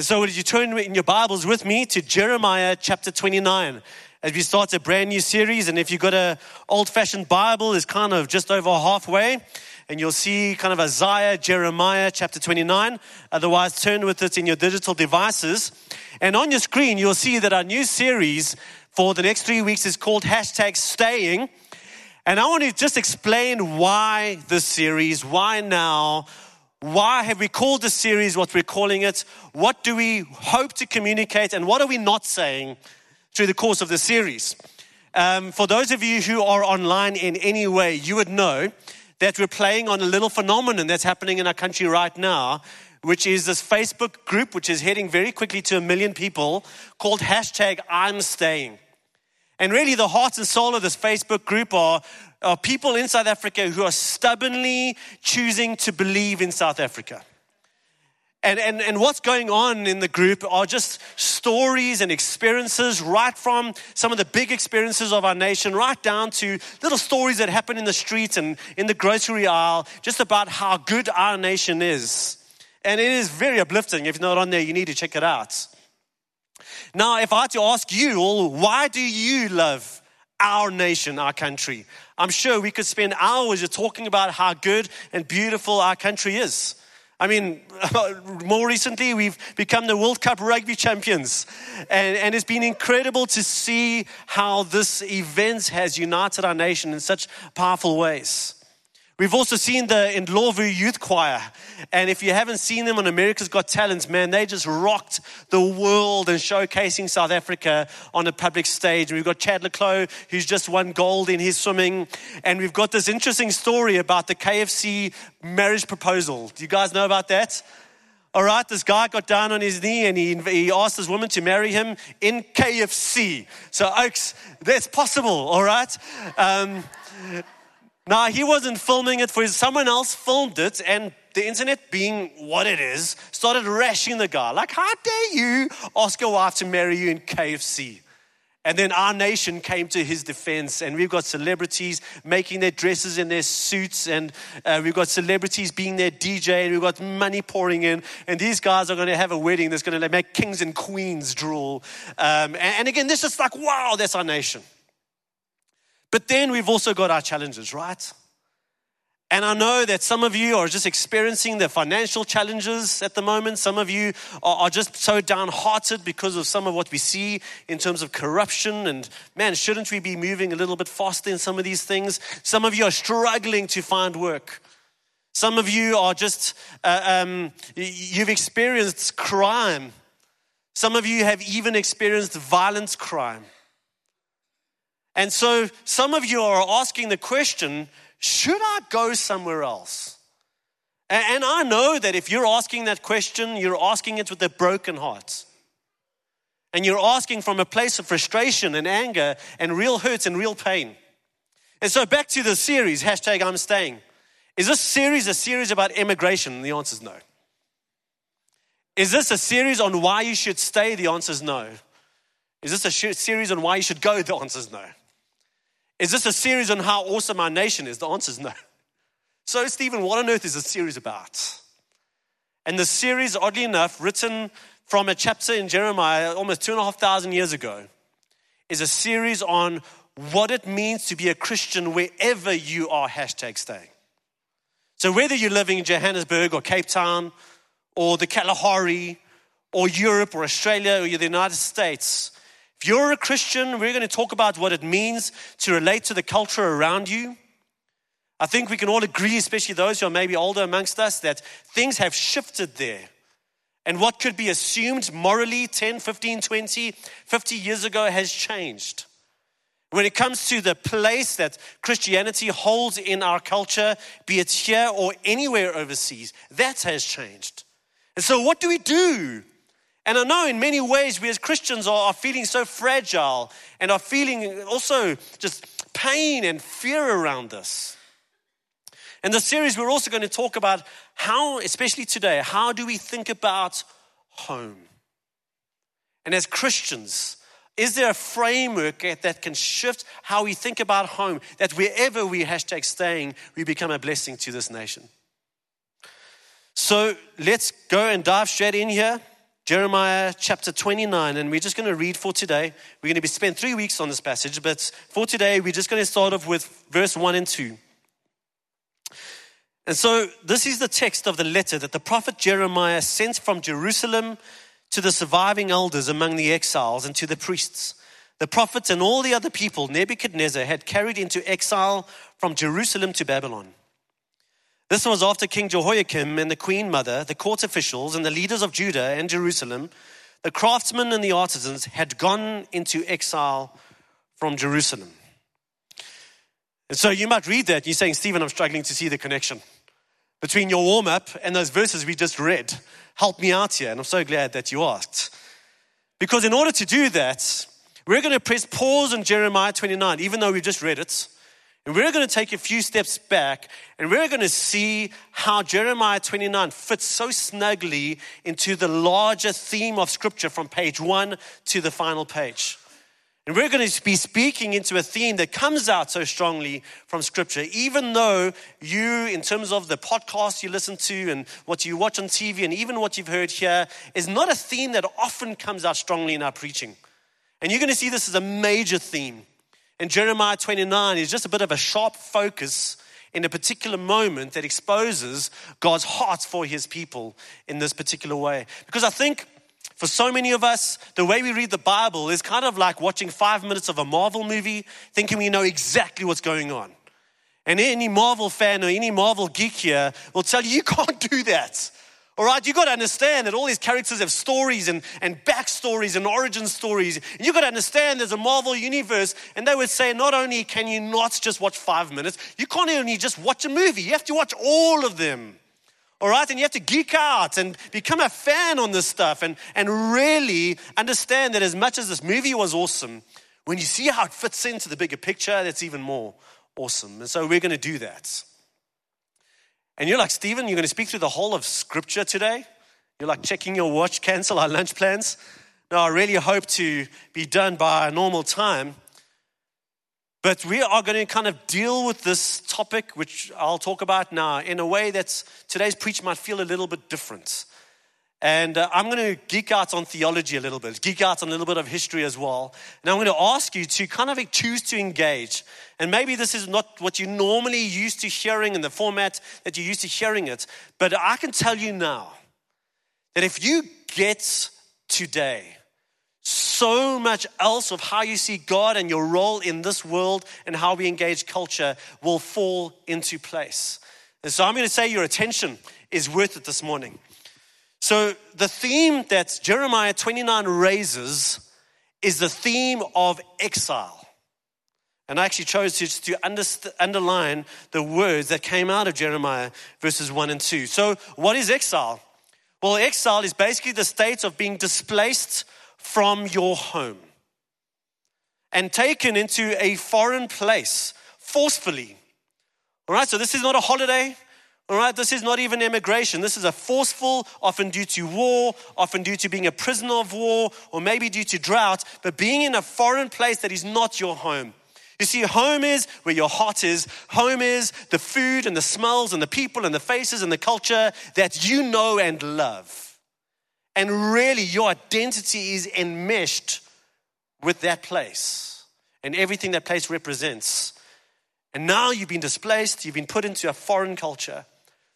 And so, would you turn in your Bibles with me to Jeremiah chapter 29 as we start a brand new series? And if you've got an old fashioned Bible, it's kind of just over halfway. And you'll see kind of Isaiah, Jeremiah chapter 29. Otherwise, turn with it in your digital devices. And on your screen, you'll see that our new series for the next three weeks is called hashtag staying. And I want to just explain why this series, why now, why have we called this series what we're calling it? What do we hope to communicate? And what are we not saying through the course of the series? Um, for those of you who are online in any way, you would know that we're playing on a little phenomenon that's happening in our country right now, which is this Facebook group, which is heading very quickly to a million people, called hashtag I'm Staying. And really, the heart and soul of this Facebook group are are people in South Africa who are stubbornly choosing to believe in South Africa. And, and, and what's going on in the group are just stories and experiences, right from some of the big experiences of our nation, right down to little stories that happen in the streets and in the grocery aisle, just about how good our nation is. And it is very uplifting. If you're not on there, you need to check it out. Now, if I had to ask you all, why do you love our nation, our country? I'm sure we could spend hours just talking about how good and beautiful our country is. I mean, more recently, we've become the World Cup rugby champions. And, and it's been incredible to see how this event has united our nation in such powerful ways. We've also seen the In Ndlovu Youth Choir. And if you haven't seen them on America's Got Talents, man, they just rocked the world and showcasing South Africa on a public stage. We've got Chad le Clos, who's just won gold in his swimming. And we've got this interesting story about the KFC marriage proposal. Do you guys know about that? All right, this guy got down on his knee and he, he asked this woman to marry him in KFC. So, Oaks, that's possible, all right? Um, now, he wasn't filming it for his, someone else filmed it, and the internet, being what it is, started rashing the guy. Like, how dare you ask your wife to marry you in KFC? And then our nation came to his defense, and we've got celebrities making their dresses and their suits, and uh, we've got celebrities being their DJ, and we've got money pouring in. And these guys are going to have a wedding that's going to make kings and queens drool. Um, and, and again, this is like, wow, that's our nation. But then we've also got our challenges, right? And I know that some of you are just experiencing the financial challenges at the moment. Some of you are, just so downhearted because of some of what we see in terms of corruption. And man, shouldn't we be moving a little bit faster in some of these things? Some of you are struggling to find work. Some of you are just, uh, um, you've experienced crime. Some of you have even experienced violent crime. And so some of you are asking the question should I go somewhere else? And I know that if you're asking that question, you're asking it with a broken heart. And you're asking from a place of frustration and anger and real hurt and real pain. And so back to the series, hashtag I'm staying. Is this series a series about immigration? The answer is no. Is this a series on why you should stay? The answer is no. Is this a series on why you should go? The answer is no. Is this a series on how awesome our nation is? The answer is no. So, Stephen, what on earth is this series about? And the series, oddly enough, written from a chapter in Jeremiah almost two and a half thousand years ago, is a series on what it means to be a Christian wherever you are, hashtag staying. So, whether you're living in Johannesburg or Cape Town or the Kalahari or Europe or Australia or the United States, if you're a Christian, we're going to talk about what it means to relate to the culture around you. I think we can all agree, especially those who are maybe older amongst us, that things have shifted there. And what could be assumed morally 10, 15, 20, 50 years ago has changed. When it comes to the place that Christianity holds in our culture, be it here or anywhere overseas, that has changed. And so, what do we do and I know in many ways we as Christians are, are feeling so fragile and are feeling also just pain and fear around this. In the series, we're also going to talk about how, especially today, how do we think about home? And as Christians, is there a framework that can shift how we think about home? That wherever we hashtag staying, we become a blessing to this nation. So let's go and dive straight in here. Jeremiah chapter 29, and we're just going to read for today. We're going to be spend three weeks on this passage, but for today, we're just going to start off with verse 1 and 2. And so, this is the text of the letter that the prophet Jeremiah sent from Jerusalem to the surviving elders among the exiles and to the priests. The prophets and all the other people Nebuchadnezzar had carried into exile from Jerusalem to Babylon. This was after King Jehoiachin and the queen mother, the court officials, and the leaders of Judah and Jerusalem, the craftsmen and the artisans, had gone into exile from Jerusalem. And so you might read that, you're saying, Stephen, I'm struggling to see the connection between your warm up and those verses we just read. Help me out here. And I'm so glad that you asked. Because in order to do that, we're going to press pause on Jeremiah 29, even though we just read it. And we're going to take a few steps back and we're going to see how Jeremiah 29 fits so snugly into the larger theme of scripture from page one to the final page. And we're going to be speaking into a theme that comes out so strongly from scripture, even though you, in terms of the podcast you listen to and what you watch on TV and even what you've heard here, is not a theme that often comes out strongly in our preaching. And you're going to see this as a major theme. And Jeremiah 29 is just a bit of a sharp focus in a particular moment that exposes God's heart for his people in this particular way. Because I think for so many of us, the way we read the Bible is kind of like watching five minutes of a Marvel movie, thinking we know exactly what's going on. And any Marvel fan or any Marvel geek here will tell you, you can't do that. All right, you got to understand that all these characters have stories and, and backstories and origin stories. And you got to understand there's a Marvel universe. And they would say, not only can you not just watch five minutes, you can't only just watch a movie, you have to watch all of them. All right, and you have to geek out and become a fan on this stuff and, and really understand that as much as this movie was awesome, when you see how it fits into the bigger picture, that's even more awesome. And so we're going to do that. And you're like, Stephen, you're going to speak through the whole of Scripture today? You're like checking your watch, cancel our lunch plans? No, I really hope to be done by a normal time. But we are going to kind of deal with this topic, which I'll talk about now, in a way that today's preach might feel a little bit different. And uh, I'm going to geek out on theology a little bit, geek out on a little bit of history as well. And I'm going to ask you to kind of choose to engage. And maybe this is not what you're normally used to hearing in the format that you're used to hearing it, but I can tell you now that if you get today so much else of how you see God and your role in this world and how we engage culture will fall into place. And so I'm going to say your attention is worth it this morning. So, the theme that Jeremiah 29 raises is the theme of exile. And I actually chose to, underline the words that came out of Jeremiah verses 1 and 2. So, what is exile? Well, exile is basically the state of being displaced from your home and taken into a foreign place forcefully. All right, so this is not a holiday. All right, this is not even immigration. This is a forceful, often due to war, often due to being a prisoner of war, or maybe due to drought, but being in a foreign place that is not your home. You see, home is where your heart is. Home is the food and the smells and the people and the faces and the culture that you know and love. And really, your identity is enmeshed with that place and everything that place represents. And now you've been displaced, you've been put into a foreign culture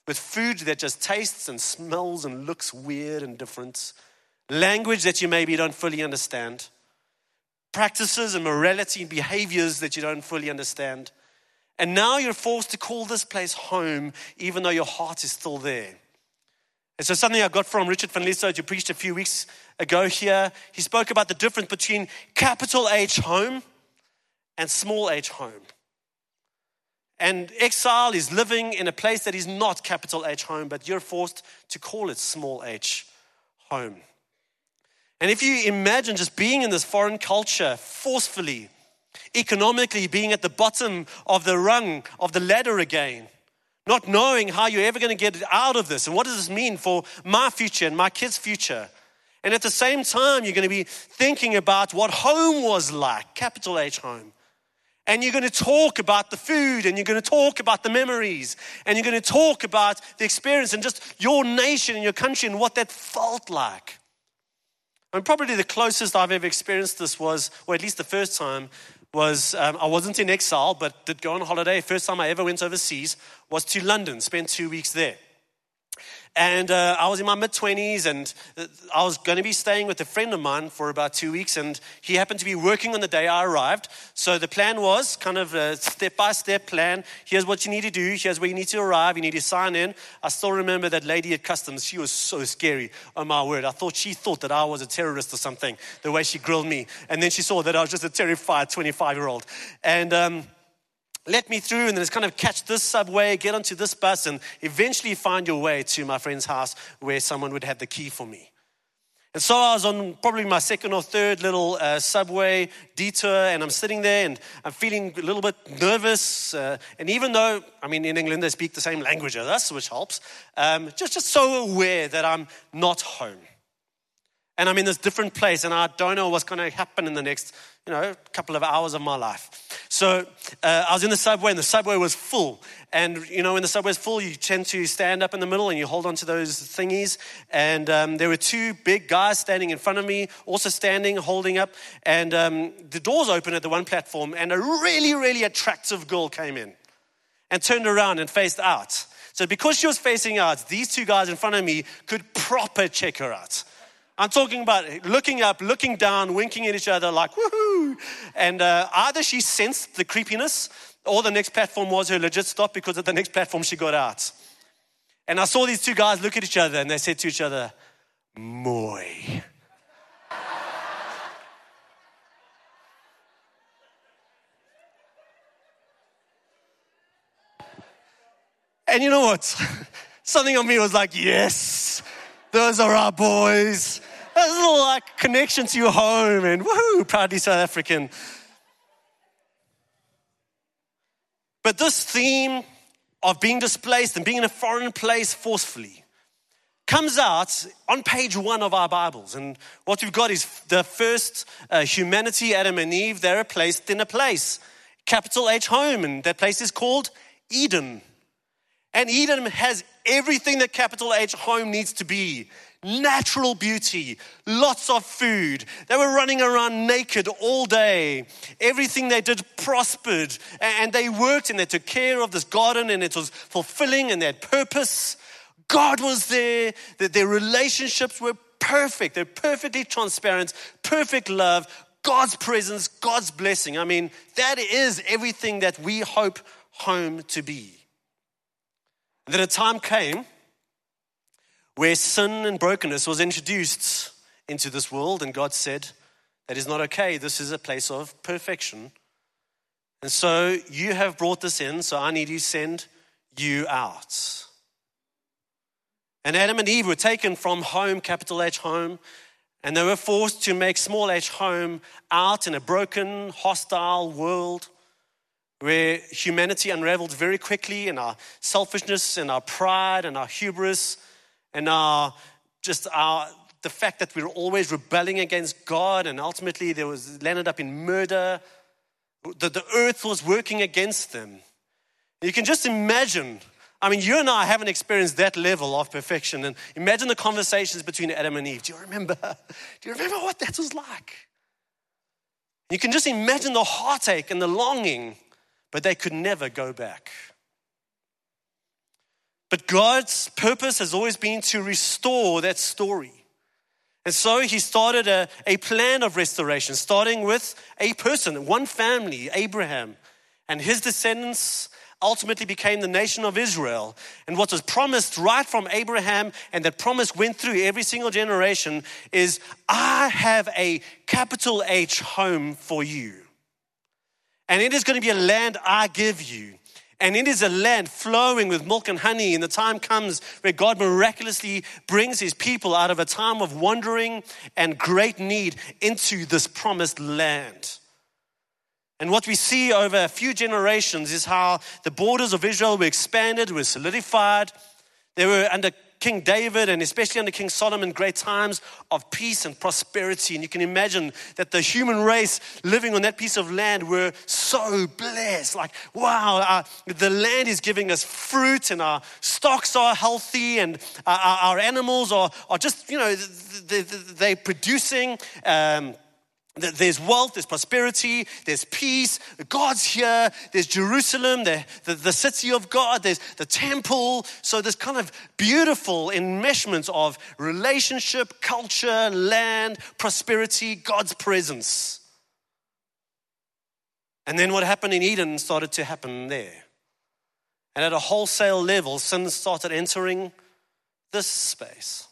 with food that just tastes and smells and looks weird and different, language that you maybe don't fully understand, practices and morality and behaviors that you don't fully understand. And now you're forced to call this place home, even though your heart is still there. And so, something I got from Richard van Lissoud, who preached a few weeks ago here, he spoke about the difference between capital H home and small h home. And exile is living in a place that is not capital H home, but you're forced to call it small h home. And if you imagine just being in this foreign culture forcefully, economically being at the bottom of the rung of the ladder again, not knowing how you're ever going to get out of this, and what does this mean for my future and my kids' future. And at the same time, you're going to be thinking about what home was like, capital H home. And you're going to talk about the food and you're going to talk about the memories and you're going to talk about the experience and just your nation and your country and what that felt like. And probably the closest I've ever experienced this was, or at least the first time, was um, I wasn't in exile, but did go on holiday. First time I ever went overseas was to London, spent two weeks there. And uh, I was in my mid 20s, and I was going to be staying with a friend of mine for about two weeks, and he happened to be working on the day I arrived. So the plan was kind of a step by step plan. Here's what you need to do, here's where you need to arrive, you need to sign in. I still remember that lady at customs, she was so scary. Oh my word, I thought she thought that I was a terrorist or something, the way she grilled me. And then she saw that I was just a terrified 25 year old. And, um, let me through and then it's kind of catch this subway, get onto this bus, and eventually find your way to my friend's house where someone would have the key for me. And so I was on probably my second or third little uh, subway detour, and I'm sitting there and I'm feeling a little bit nervous. Uh, and even though, I mean, in England they speak the same language as us, which helps, um, just, just so aware that I'm not home. And I'm in this different place, and I don't know what's going to happen in the next, you know, couple of hours of my life. So uh, I was in the subway, and the subway was full. And you know, when the subway's full, you tend to stand up in the middle and you hold onto those thingies. And um, there were two big guys standing in front of me, also standing, holding up. And um, the doors opened at the one platform, and a really, really attractive girl came in and turned around and faced out. So because she was facing out, these two guys in front of me could proper check her out. I'm talking about looking up, looking down, winking at each other like, woohoo. And uh, either she sensed the creepiness or the next platform was her legit stop because at the next platform she got out. And I saw these two guys look at each other and they said to each other, Moy. and you know what? Something on me was like, yes, those are our boys. Little like connection to your home and woohoo, proudly South African. But this theme of being displaced and being in a foreign place forcefully comes out on page one of our Bibles. And what we've got is the first uh, humanity, Adam and Eve, they're placed in a place, capital H home, and that place is called Eden. And Eden has everything that capital H home needs to be natural beauty, lots of food. They were running around naked all day. Everything they did prospered, and they worked and they took care of this garden, and it was fulfilling and they had purpose. God was there, that their relationships were perfect. They're perfectly transparent, perfect love, God's presence, God's blessing. I mean, that is everything that we hope home to be. And then a time came where sin and brokenness was introduced into this world, and God said, That is not okay. This is a place of perfection. And so you have brought this in, so I need to send you out. And Adam and Eve were taken from home, capital H home, and they were forced to make small h home out in a broken, hostile world where humanity unraveled very quickly and our selfishness and our pride and our hubris and our just our the fact that we are always rebelling against God and ultimately there was landed up in murder. The, the earth was working against them. You can just imagine. I mean, you and I haven't experienced that level of perfection. And imagine the conversations between Adam and Eve. Do you remember? Do you remember what that was like? You can just imagine the heartache and the longing but they could never go back. But God's purpose has always been to restore that story. And so he started a, a plan of restoration, starting with a person, one family, Abraham, and his descendants ultimately became the nation of Israel. And what was promised right from Abraham, and that promise went through every single generation, is I have a capital H home for you. And it is going to be a land I give you. And it is a land flowing with milk and honey. And the time comes where God miraculously brings his people out of a time of wandering and great need into this promised land. And what we see over a few generations is how the borders of Israel were expanded, were solidified. They were under King David and especially under King Solomon, great times of peace and prosperity. And you can imagine that the human race living on that piece of land were so blessed. Like, wow, uh, the land is giving us fruit and our stocks are healthy and uh, our, our animals are, are just, you know, they, they're producing. Um, there's wealth, there's prosperity, there's peace. God's here. There's Jerusalem, the, the, the, city of God. There's the temple. So there's kind of beautiful enmeshments of relationship, culture, land, prosperity, God's presence. And then what happened in Eden started to happen there. And at a wholesale level, sin started entering this space.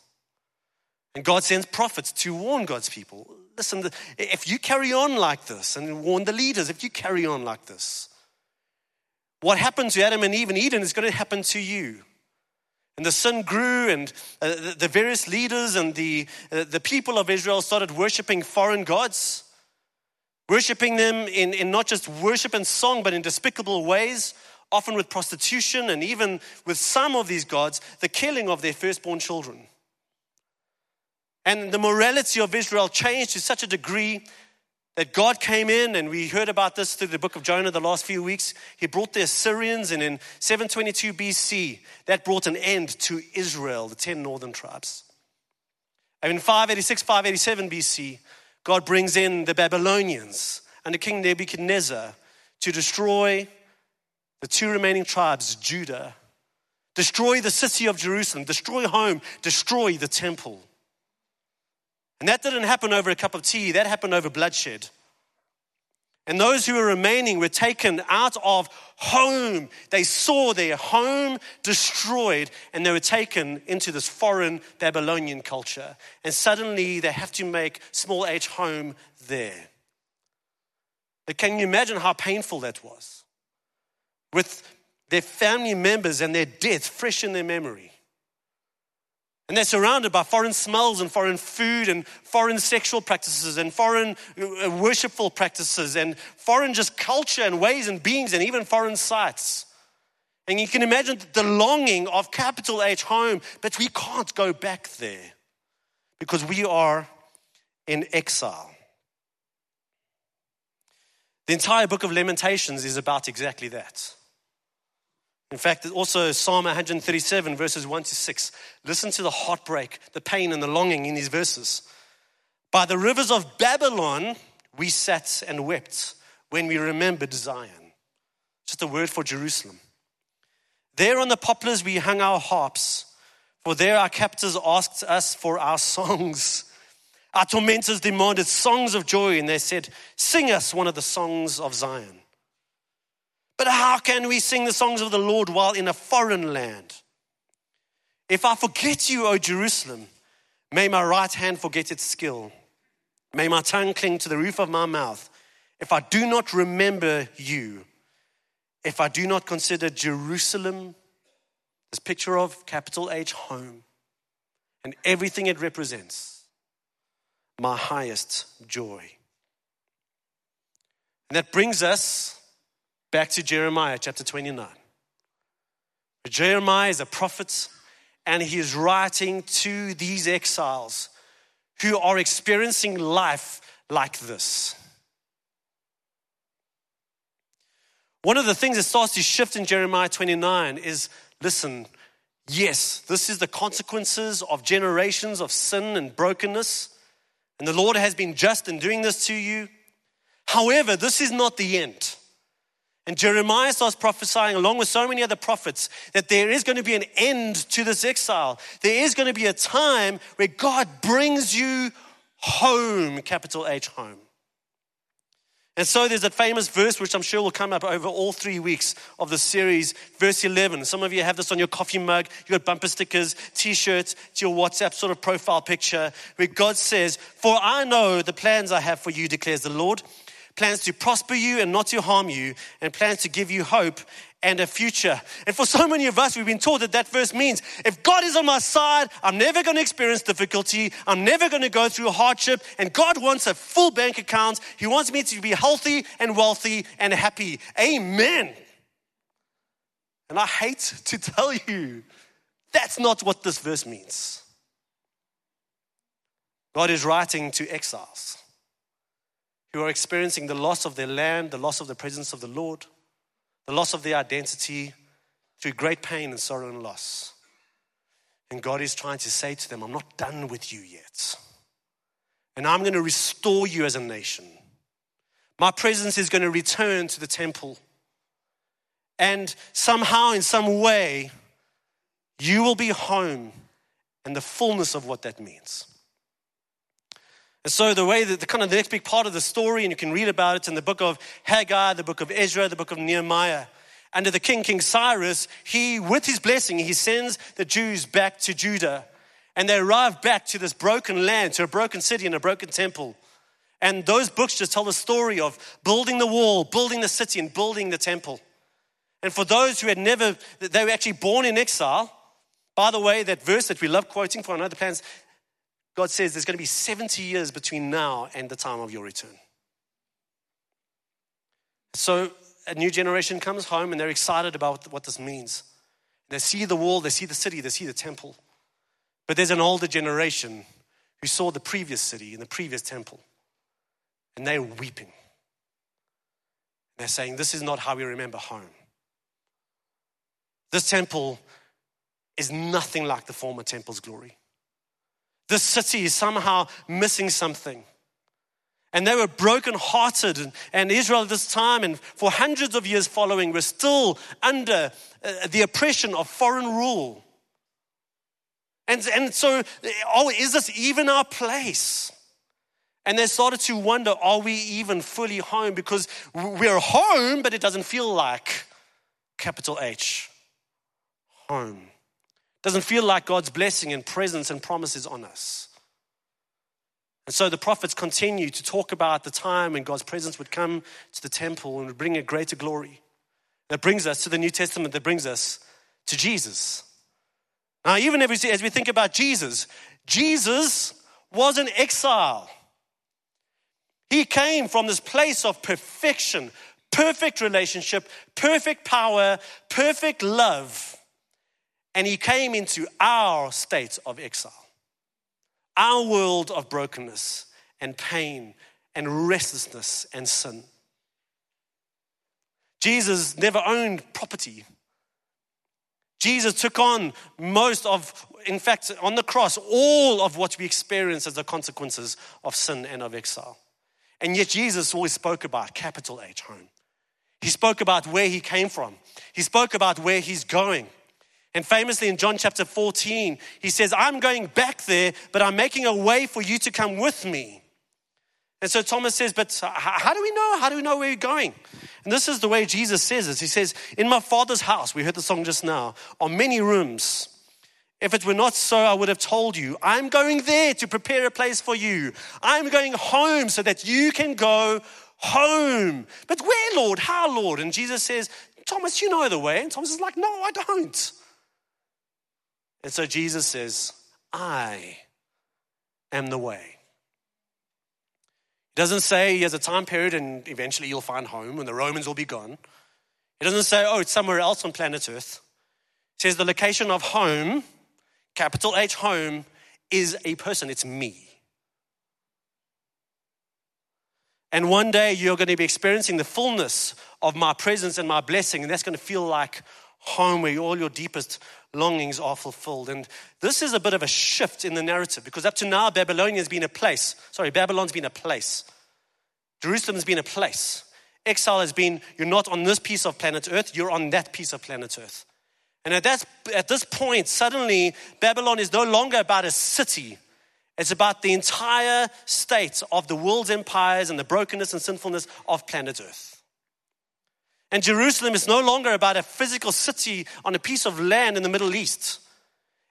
And God sends prophets to warn God's people listen, if you carry on like this, and warn the leaders, if you carry on like this, what happened to Adam and Eve in Eden is going to happen to you. And the sin grew, and uh, the various leaders and the, uh, the people of Israel started worshiping foreign gods, worshiping them in, in not just worship and song, but in despicable ways, often with prostitution, and even with some of these gods, the killing of their firstborn children. And the morality of Israel changed to such a degree that God came in, and we heard about this through the book of Jonah the last few weeks. He brought the Assyrians, and in 722 BC, that brought an end to Israel, the 10 northern tribes. And in 586, 587 BC, God brings in the Babylonians under King Nebuchadnezzar to destroy the two remaining tribes, Judah, destroy the city of Jerusalem, destroy home, destroy the temple. And that didn't happen over a cup of tea, that happened over bloodshed. And those who were remaining were taken out of home. They saw their home destroyed and they were taken into this foreign Babylonian culture. And suddenly they have to make small h home there. But can you imagine how painful that was? With their family members and their death fresh in their memory. And they're surrounded by foreign smells and foreign food and foreign sexual practices and foreign uh, worshipful practices and foreign just culture and ways and beings and even foreign sites. And you can imagine the longing of capital H home, but we can't go back there because we are in exile. The entire book of Lamentations is about exactly that. In fact, also Psalm 137, verses 1 to 6. Listen to the heartbreak, the pain, and the longing in these verses. By the rivers of Babylon, we sat and wept when we remembered Zion. Just a word for Jerusalem. There on the poplars, we hung our harps, for there our captors asked us for our songs. Our tormentors demanded songs of joy, and they said, Sing us one of the songs of Zion. But how can we sing the songs of the Lord while in a foreign land? If I forget you, O Jerusalem, may my right hand forget its skill. May my tongue cling to the roof of my mouth. If I do not remember you, if I do not consider Jerusalem, this picture of capital H home, and everything it represents, my highest joy. And that brings us back to Jeremiah chapter 29. Jeremiah is a prophet and he is writing to these exiles who are experiencing life like this. One of the things that starts to shift in Jeremiah 29 is listen, yes, this is the consequences of generations of sin and brokenness, and the Lord has been just in doing this to you. However, this is not the end. And Jeremiah starts prophesying, along with so many other prophets, that there is going to be an end to this exile. There is going to be a time where God brings you home, capital H, home. And so there's that famous verse, which I'm sure will come up over all three weeks of the series, verse 11. Some of you have this on your coffee mug, you got bumper stickers, t shirts, to your WhatsApp sort of profile picture, where God says, For I know the plans I have for you, declares the Lord plans to prosper you and not to harm you, and plans to give you hope and a future. And for so many of us, we've been taught that that verse means if God is on my side, I'm never going to experience difficulty. I'm never going to go through hardship. And God wants a full bank account. He wants me to be healthy and wealthy and happy. Amen. And I hate to tell you That's not what this verse means. God is writing to exiles who are experiencing the loss of their land, the loss of the presence of the Lord, the loss of their identity through great pain and sorrow and loss. And God is trying to say to them, I'm not done with you yet. And I'm going to restore you as a nation. My presence is going to return to the temple. And somehow, in some way, you will be home and the fullness of what that means. And so, the way that the kind of the next big part of the story, and you can read about it in the book of Haggai, the book of Ezra, the book of Nehemiah. Under the king, King Cyrus, he, with his blessing, he sends the Jews back to Judah. And they arrive back to this broken land, to a broken city and a broken temple. And those books just tell the story of building the wall, building the city, and building the temple. And for those who had never, they were actually born in exile. By the way, that verse that we love quoting for another plans, God says there's going to be 70 years between now and the time of your return. So a new generation comes home and they're excited about what this means. They see the wall, they see the city, they see the temple. But there's an older generation who saw the previous city and the previous temple, and they're weeping. They're saying, This is not how we remember home. This temple is nothing like the former temple's glory. This city is somehow missing something. And they were brokenhearted. And, and Israel at this time, and for hundreds of years following, were still under uh, the oppression of foreign rule. And, and so, oh, is this even our place? And they started to wonder, are we even fully home? Because we're home, but it doesn't feel like capital H home. Doesn't feel like God's blessing and presence and promises on us. And so the prophets continue to talk about the time when God's presence would come to the temple and would bring a greater glory. That brings us to the New Testament, that brings us to Jesus. Now, even as we think about Jesus, Jesus was an exile. He came from this place of perfection, perfect relationship, perfect power, perfect love. And he came into our state of exile, our world of brokenness and pain and restlessness and sin. Jesus never owned property. Jesus took on most of, in fact, on the cross, all of what we experience as the consequences of sin and of exile. And yet, Jesus always spoke about capital H home. He spoke about where he came from, he spoke about where he's going. And famously in John chapter 14, he says, I'm going back there, but I'm making a way for you to come with me. And so Thomas says, But how do we know? How do we know where you're going? And this is the way Jesus says it. He says, In my father's house, we heard the song just now, are many rooms. If it were not so, I would have told you, I'm going there to prepare a place for you. I'm going home so that you can go home. But where, Lord? How, Lord? And Jesus says, Thomas, you know the way. And Thomas is like, No, I don't. And so Jesus says, I am the way. He doesn't say he has a time period and eventually you'll find home and the Romans will be gone. He doesn't say, oh, it's somewhere else on planet Earth. He says the location of home, capital H home, is a person, it's me. And one day you're going to be experiencing the fullness of my presence and my blessing, and that's going to feel like home where all your deepest longings are fulfilled. And this is a bit of a shift in the narrative because up to now, Babylonia has been a place. Sorry, Babylon's been a place. Jerusalem's been a place. Exile has been, you're not on this piece of planet Earth, you're on that piece of planet Earth. And at, that, at this point, suddenly, Babylon is no longer about a city. It's about the entire state of the world's empires and the brokenness and sinfulness of planet Earth. And Jerusalem is no longer about a physical city on a piece of land in the Middle East.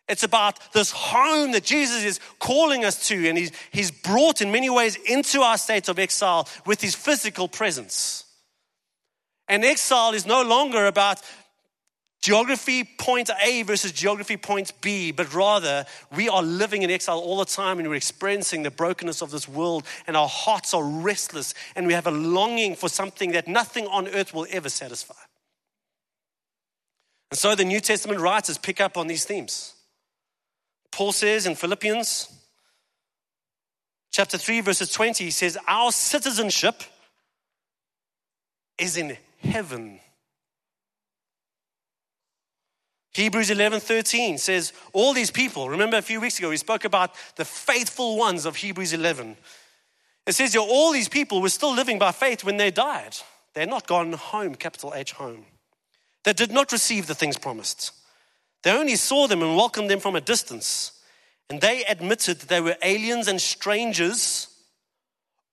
It's about this home that Jesus is calling us to, and he's, he's brought in many ways into our state of exile with his physical presence. And exile is no longer about geography point A versus geography point B, but rather we are living in exile all the time and we're experiencing the brokenness of this world and our hearts are restless and we have a longing for something that nothing on earth will ever satisfy. And so the New Testament writers pick up on these themes. Paul says in Philippians chapter 3, verses 20, he says, Our citizenship is in heaven. Hebrews 11:13 says, All these people, remember a few weeks ago, we spoke about the faithful ones of Hebrews 11. It says here, all these people were still living by faith when they died. They're not gone home, capital H home. They did not receive the things promised. They only saw them and welcomed them from a distance. And they admitted that they were aliens and strangers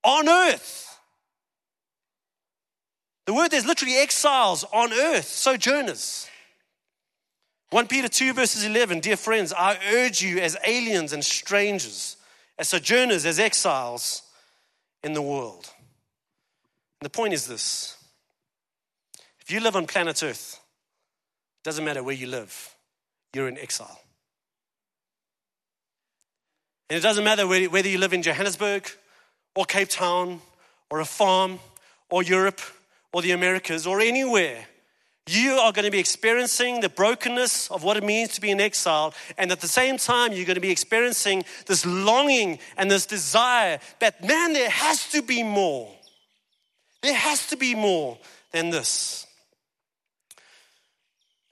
on earth. The word there's literally exiles on earth, sojourners. 1 Peter 2, verses 11 Dear friends, I urge you as aliens and strangers, as sojourners, as exiles in the world. And the point is this if you live on planet Earth, it doesn't matter where you live, you're in exile. And it doesn't matter whether you live in Johannesburg or Cape Town or a farm or Europe or the Americas or anywhere. You are going to be experiencing the brokenness of what it means to be in exile. And at the same time, you're going to be experiencing this longing and this desire that, man, there has to be more. There has to be more than this.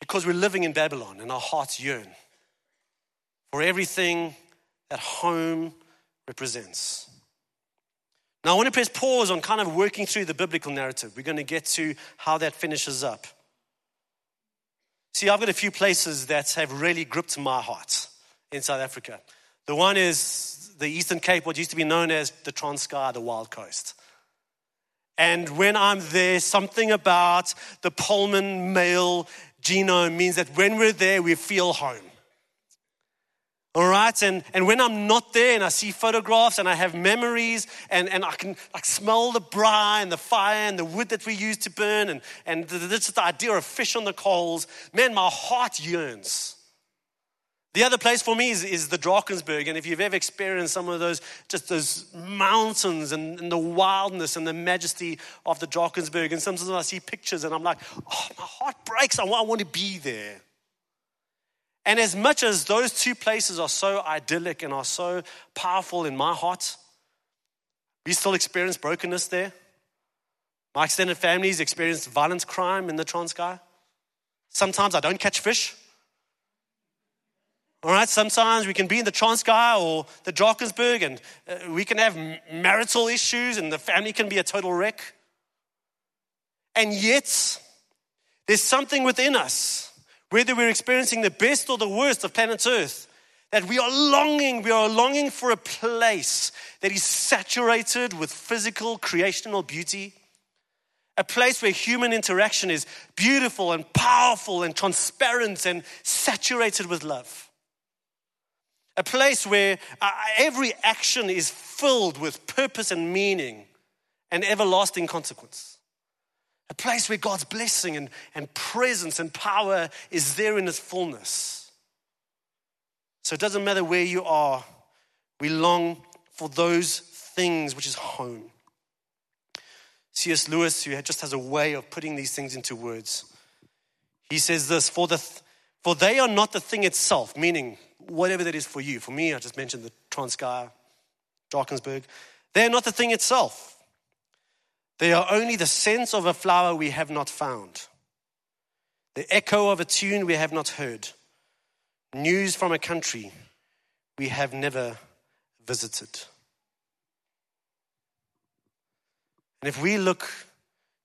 Because we're living in Babylon and our hearts yearn for everything that home represents. Now, I want to press pause on kind of working through the biblical narrative. We're going to get to how that finishes up. See, I've got a few places that have really gripped my heart in South Africa. The one is the Eastern Cape, what used to be known as the Transkei, the Wild Coast. And when I'm there, something about the Pullman male genome means that when we're there, we feel home. All right, and, and when I'm not there and I see photographs and I have memories and, and I can like smell the braai and the fire and the wood that we used to burn and, and the, the, the idea of fish on the coals, man, my heart yearns. The other place for me is, is the Drakensberg. And if you've ever experienced some of those, just those mountains and, and the wildness and the majesty of the Drakensberg, and sometimes I see pictures and I'm like, oh, my heart breaks. I want, I want to be there. And as much as those two places are so idyllic and are so powerful in my heart, we still experience brokenness there. My extended families experienced violent crime in the Transkei. Sometimes I don't catch fish. All right, sometimes we can be in the Transkei or the Drakensberg and uh, we can have marital issues and the family can be a total wreck. And yet, there's something within us whether we're experiencing the best or the worst of planet Earth, that we are longing, we are longing for a place that is saturated with physical creational beauty, a place where human interaction is beautiful and powerful and transparent and saturated with love. A place where uh, every action is filled with purpose and meaning and everlasting consequence. A place where God's blessing and, and presence and power is there in its fullness. So it doesn't matter where you are, we long for those things which is home. C.S. Lewis, who just has a way of putting these things into words, he says this for, the, for they are not the thing itself, meaning whatever that is for you. For me, I just mentioned the Transkei, Drakensberg. They are not the thing itself they are only the sense of a flower we have not found, the echo of a tune we have not heard, news from a country we have never visited. And if we look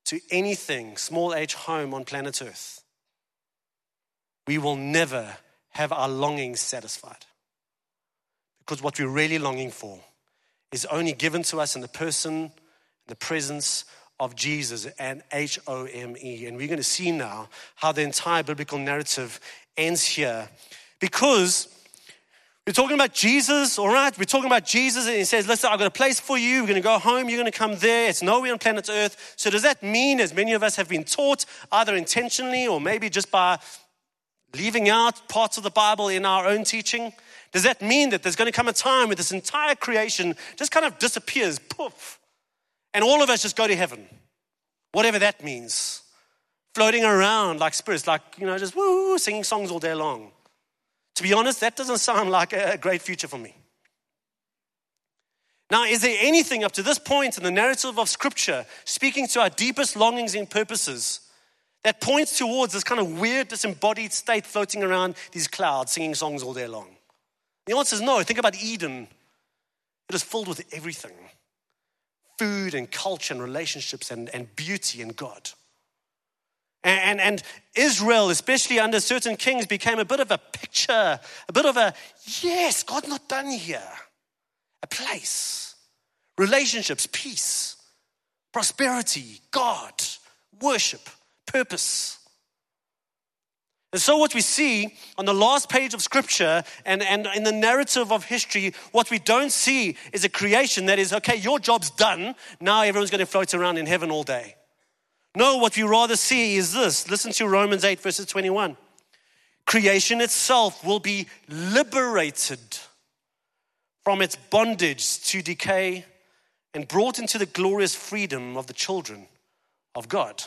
to anything, small h home on planet Earth, we will never have our longings satisfied. Because what we're really longing for is only given to us in the person the presence of Jesus and H O M E. And we're going to see now how the entire biblical narrative ends here. Because we're talking about Jesus, all right? We're talking about Jesus, and he says, Listen, I've got a place for you. We're going to go home. You're going to come there. It's nowhere on planet Earth. So, does that mean, as many of us have been taught, either intentionally or maybe just by leaving out parts of the Bible in our own teaching, does that mean that there's going to come a time where this entire creation just kind of disappears, poof? And all of us just go to heaven, whatever that means floating around like spirits, like, you know, just woo, singing songs all day long. To be honest, that doesn't sound like a great future for me. Now, is there anything up to this point in the narrative of Scripture speaking to our deepest longings and purposes that points towards this kind of weird, disembodied state floating around these clouds, singing songs all day long? The answer is no. Think about Eden. It is filled with everything food and culture and relationships and, and beauty and God. And, and, Israel, especially under certain kings, became a bit of a picture, a bit of a, yes, God's not done here. A place, relationships, peace, prosperity, God, worship, purpose. And so, what we see on the last page of scripture and, and in the narrative of history, what we don't see is a creation that is, okay, your job's done. Now everyone's going to float around in heaven all day. No, what we rather see is this. Listen to Romans 8, verses 21. Creation itself will be liberated from its bondage to decay and brought into the glorious freedom of the children of God.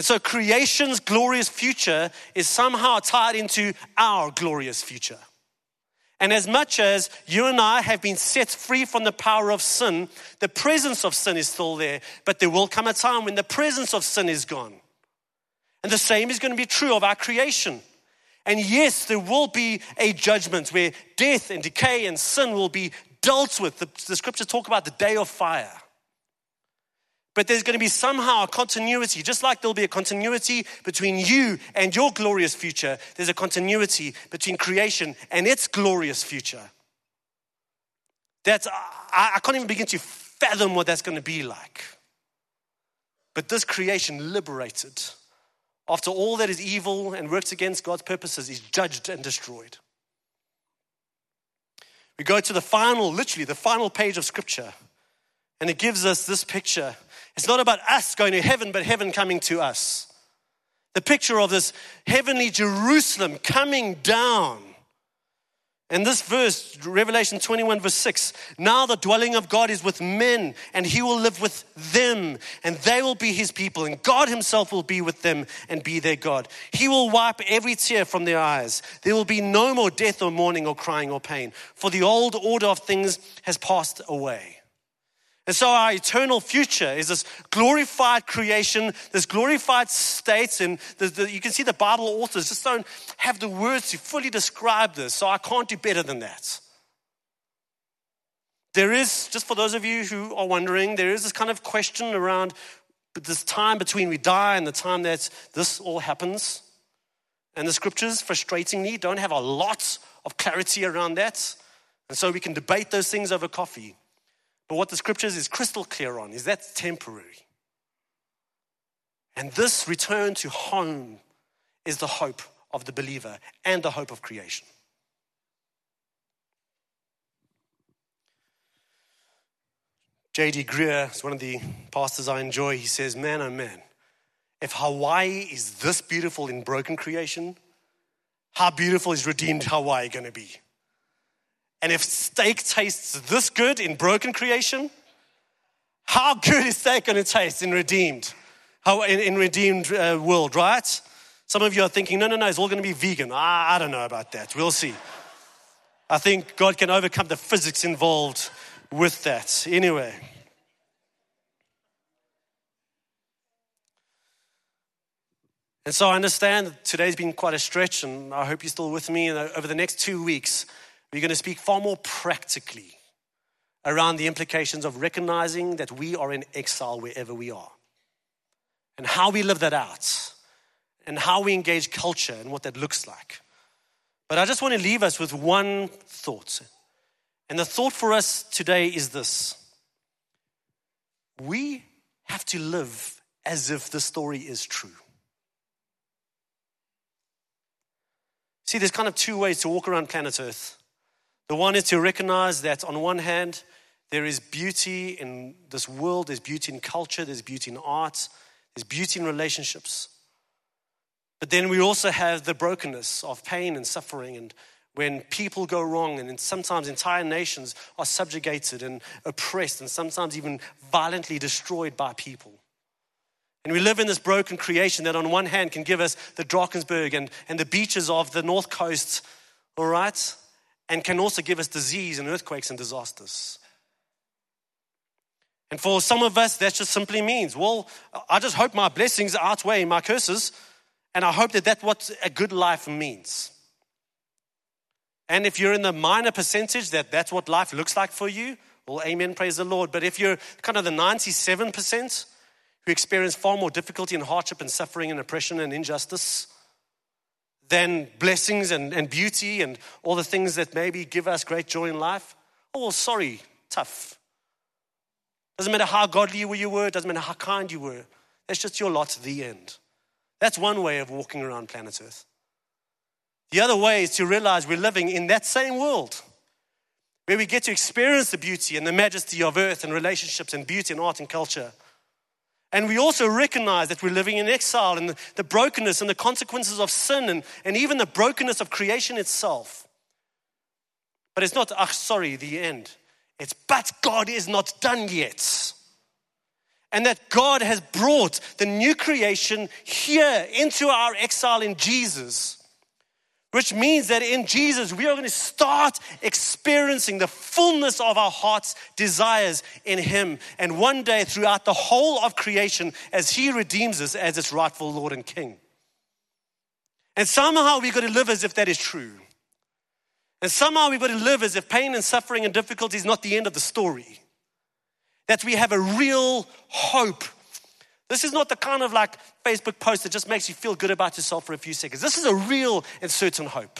And so creation's glorious future is somehow tied into our glorious future. And as much as you and I have been set free from the power of sin, the presence of sin is still there. But there will come a time when the presence of sin is gone. And the same is going to be true of our creation. And yes, there will be a judgment where death and decay and sin will be dealt with. The, the scriptures talk about the day of fire. But there's going to be somehow a continuity, just like there'll be a continuity between you and your glorious future, there's a continuity between creation and its glorious future. That's, I, I can't even begin to fathom what that's going to be like. But this creation liberated, after all that is evil and works against God's purposes, is judged and destroyed. We go to the final, literally, the final page of Scripture, and it gives us this picture it's not about us going to heaven, but heaven coming to us. The picture of this heavenly Jerusalem coming down. In this verse, Revelation 21, verse 6, now the dwelling of God is with men, and he will live with them, and they will be his people, and God himself will be with them and be their God. He will wipe every tear from their eyes. There will be no more death or mourning or crying or pain, for the old order of things has passed away. And so our eternal future is this glorified creation, this glorified state. And the, the, you can see the Bible authors just don't have the words to fully describe this. So I can't do better than that. There is, just for those of you who are wondering, there is this kind of question around this time between we die and the time that this all happens. And the scriptures, frustratingly, don't have a lot of clarity around that. And so we can debate those things over coffee. But what the scriptures is crystal clear on is that's temporary. And this return to home is the hope of the believer and the hope of creation. J.D. Greear is one of the pastors I enjoy. He says, Man, oh man, if Hawaii is this beautiful in broken creation, how beautiful is redeemed Hawaii going to be? And if steak tastes this good in broken creation, how good is steak going to taste in redeemed, how in, in redeemed uh, world, right? Some of you are thinking, no, no, no, it's all going to be vegan. I, I don't know about that. We'll see. I think God can overcome the physics involved with that. Anyway. And so I understand that today's been quite a stretch, and I hope you're still with me. And over the next two weeks, we're going to speak far more practically around the implications of recognizing that we are in exile wherever we are and how we live that out and how we engage culture and what that looks like. But I just want to leave us with one thought. And the thought for us today is this we have to live as if the story is true. See, there's kind of two ways to walk around planet Earth. The one is to recognize that on one hand, there is beauty in this world, there's beauty in culture, there's beauty in art, there's beauty in relationships. But then we also have the brokenness of pain and suffering, and when people go wrong, and sometimes entire nations are subjugated and oppressed, and sometimes even violently destroyed by people. And we live in this broken creation that, on one hand, can give us the Drakensberg and, and the beaches of the North Coast, all right? And can also give us disease and earthquakes and disasters. And for some of us, that just simply means, well, I just hope my blessings outweigh my curses. And I hope that that's what a good life means. And if you're in the minor percentage that that's what life looks like for you, well, amen, praise the Lord. But if you're kind of the 97%, who experience far more difficulty and hardship and suffering and oppression and injustice than blessings and, and beauty and all the things that maybe give us great joy in life. Oh, sorry, tough. Doesn't matter how godly you were, doesn't matter how kind you were. That's just your lot, the end. That's one way of walking around planet Earth. The other way is to realize we're living in that same world where we get to experience the beauty and the majesty of earth and relationships and beauty and art and culture. And we also recognize that we're living in exile and the, the brokenness and the consequences of sin and, and even the brokenness of creation itself. But it's not, ah, sorry, the end. It's, but God is not done yet. And that God has brought the new creation here into our exile in Jesus which means that in Jesus, we are going to start experiencing the fullness of our heart's desires in Him. And one day, throughout the whole of creation, as He redeems us as its rightful Lord and King. And somehow we've got to live as if that is true. And somehow we've got to live as if pain and suffering and difficulty is not the end of the story. That we have a real hope this is not the kind of like Facebook post that just makes you feel good about yourself for a few seconds. This is a real and certain hope.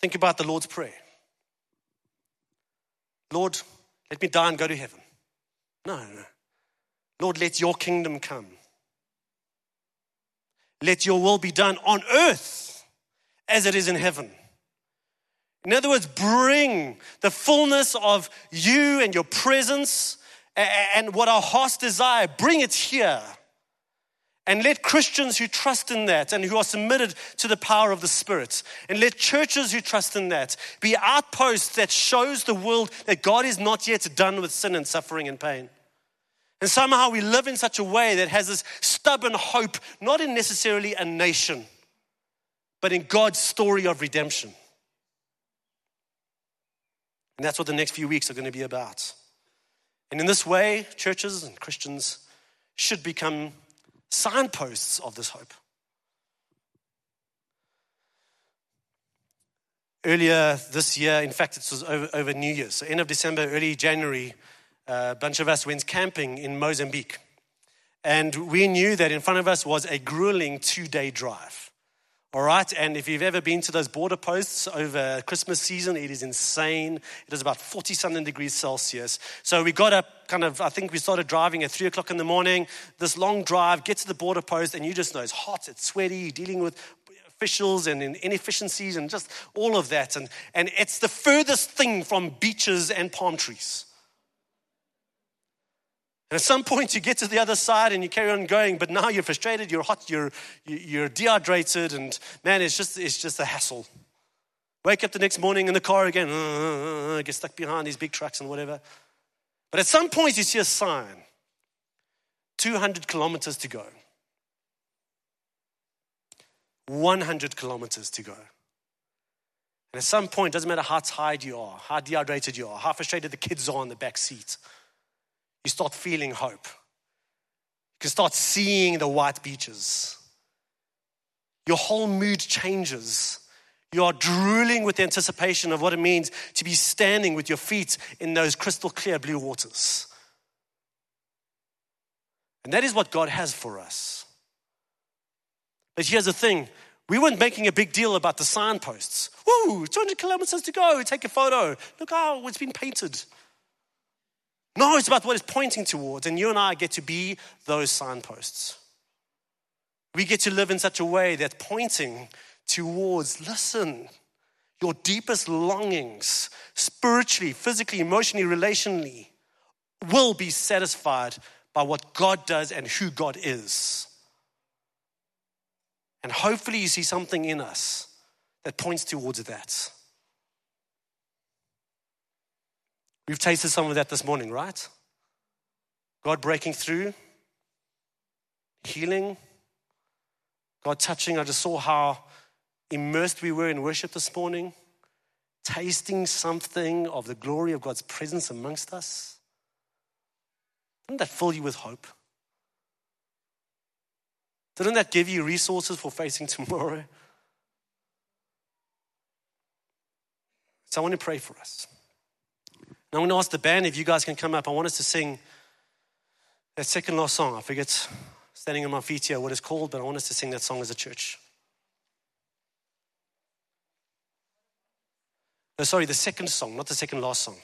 Think about the Lord's Prayer Lord, let me die and go to heaven. No, no. Lord, let your kingdom come. Let your will be done on earth as it is in heaven. In other words, bring the fullness of you and your presence and what our hearts desire, bring it here. And let Christians who trust in that and who are submitted to the power of the Spirit, and let churches who trust in that be outposts that shows the world that God is not yet done with sin and suffering and pain. And somehow we live in such a way that has this stubborn hope, not in necessarily a nation, but in God's story of redemption. And that's what the next few weeks are going to be about. And in this way, churches and Christians should become signposts of this hope. Earlier this year, in fact, it was over, over New Year's, so end of December, early January, a bunch of us went camping in Mozambique. And we knew that in front of us was a grueling two day drive. All right, and if you've ever been to those border posts over Christmas season, it is insane. It is about 40 something degrees Celsius. So we got up kind of, I think we started driving at three o'clock in the morning. This long drive, get to the border post, and you just know it's hot, it's sweaty, you're dealing with officials and inefficiencies and just all of that. And, and it's the furthest thing from beaches and palm trees. And at some point, you get to the other side and you carry on going, but now you're frustrated, you're hot, you're, you're dehydrated, and man, it's just, it's just a hassle. Wake up the next morning in the car again, uh, get stuck behind these big trucks and whatever. But at some point, you see a sign 200 kilometers to go, 100 kilometers to go. And at some point, doesn't matter how tired you are, how dehydrated you are, how frustrated the kids are in the back seat you start feeling hope. You can start seeing the white beaches. Your whole mood changes. You are drooling with the anticipation of what it means to be standing with your feet in those crystal clear blue waters. And that is what God has for us. But here's the thing we weren't making a big deal about the signposts. Woo, 200 kilometers to go, take a photo. Look how it's been painted. No, it's about what it's pointing towards. And you and I get to be those signposts. We get to live in such a way that's pointing towards, listen, your deepest longings, spiritually, physically, emotionally, relationally, will be satisfied by what God does and who God is. And hopefully, you see something in us that points towards that. We've tasted some of that this morning, right? God breaking through, healing, God touching. I just saw how immersed we were in worship this morning, tasting something of the glory of God's presence amongst us. Didn't that fill you with hope? Didn't that give you resources for facing tomorrow? So I want to pray for us. I'm going to ask the band if you guys can come up. I want us to sing that second last song. I forget standing on my feet here what it's called, but I want us to sing that song as a church. No, sorry, the second song, not the second last song.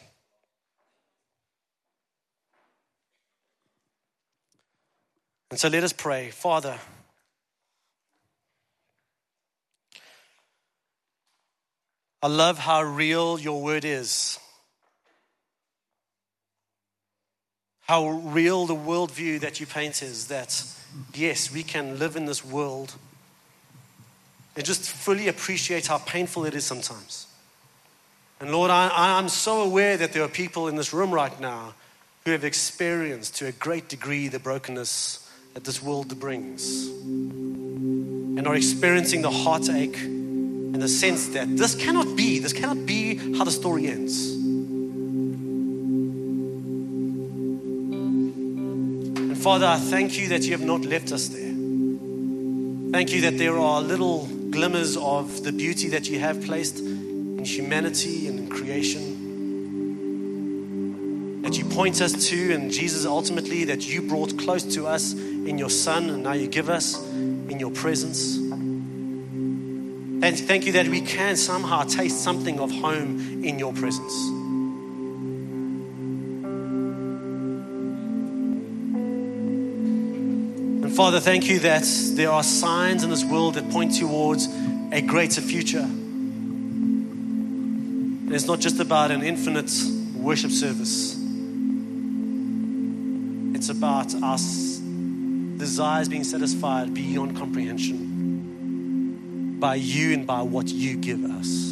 And so let us pray. Father, I love how real your word is. How real the worldview that you paint is that, yes, we can live in this world and just fully appreciate how painful it is sometimes. And Lord, I, I'm so aware that there are people in this room right now who have experienced to a great degree the brokenness that this world brings and are experiencing the heartache and the sense that this cannot be, this cannot be how the story ends. Father, I thank you that you have not left us there. Thank you that there are little glimmers of the beauty that you have placed in humanity and in creation. That you point us to, and Jesus ultimately, that you brought close to us in your Son, and now you give us in your presence. And thank you that we can somehow taste something of home in your presence. Father, thank you that there are signs in this world that point towards a greater future. And it's not just about an infinite worship service, it's about us desires being satisfied beyond comprehension by you and by what you give us.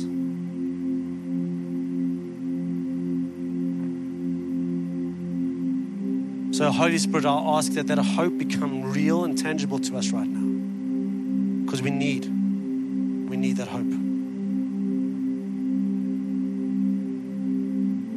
So, Holy Spirit, I ask that that hope become real and tangible to us right now. Because we need, we need that hope.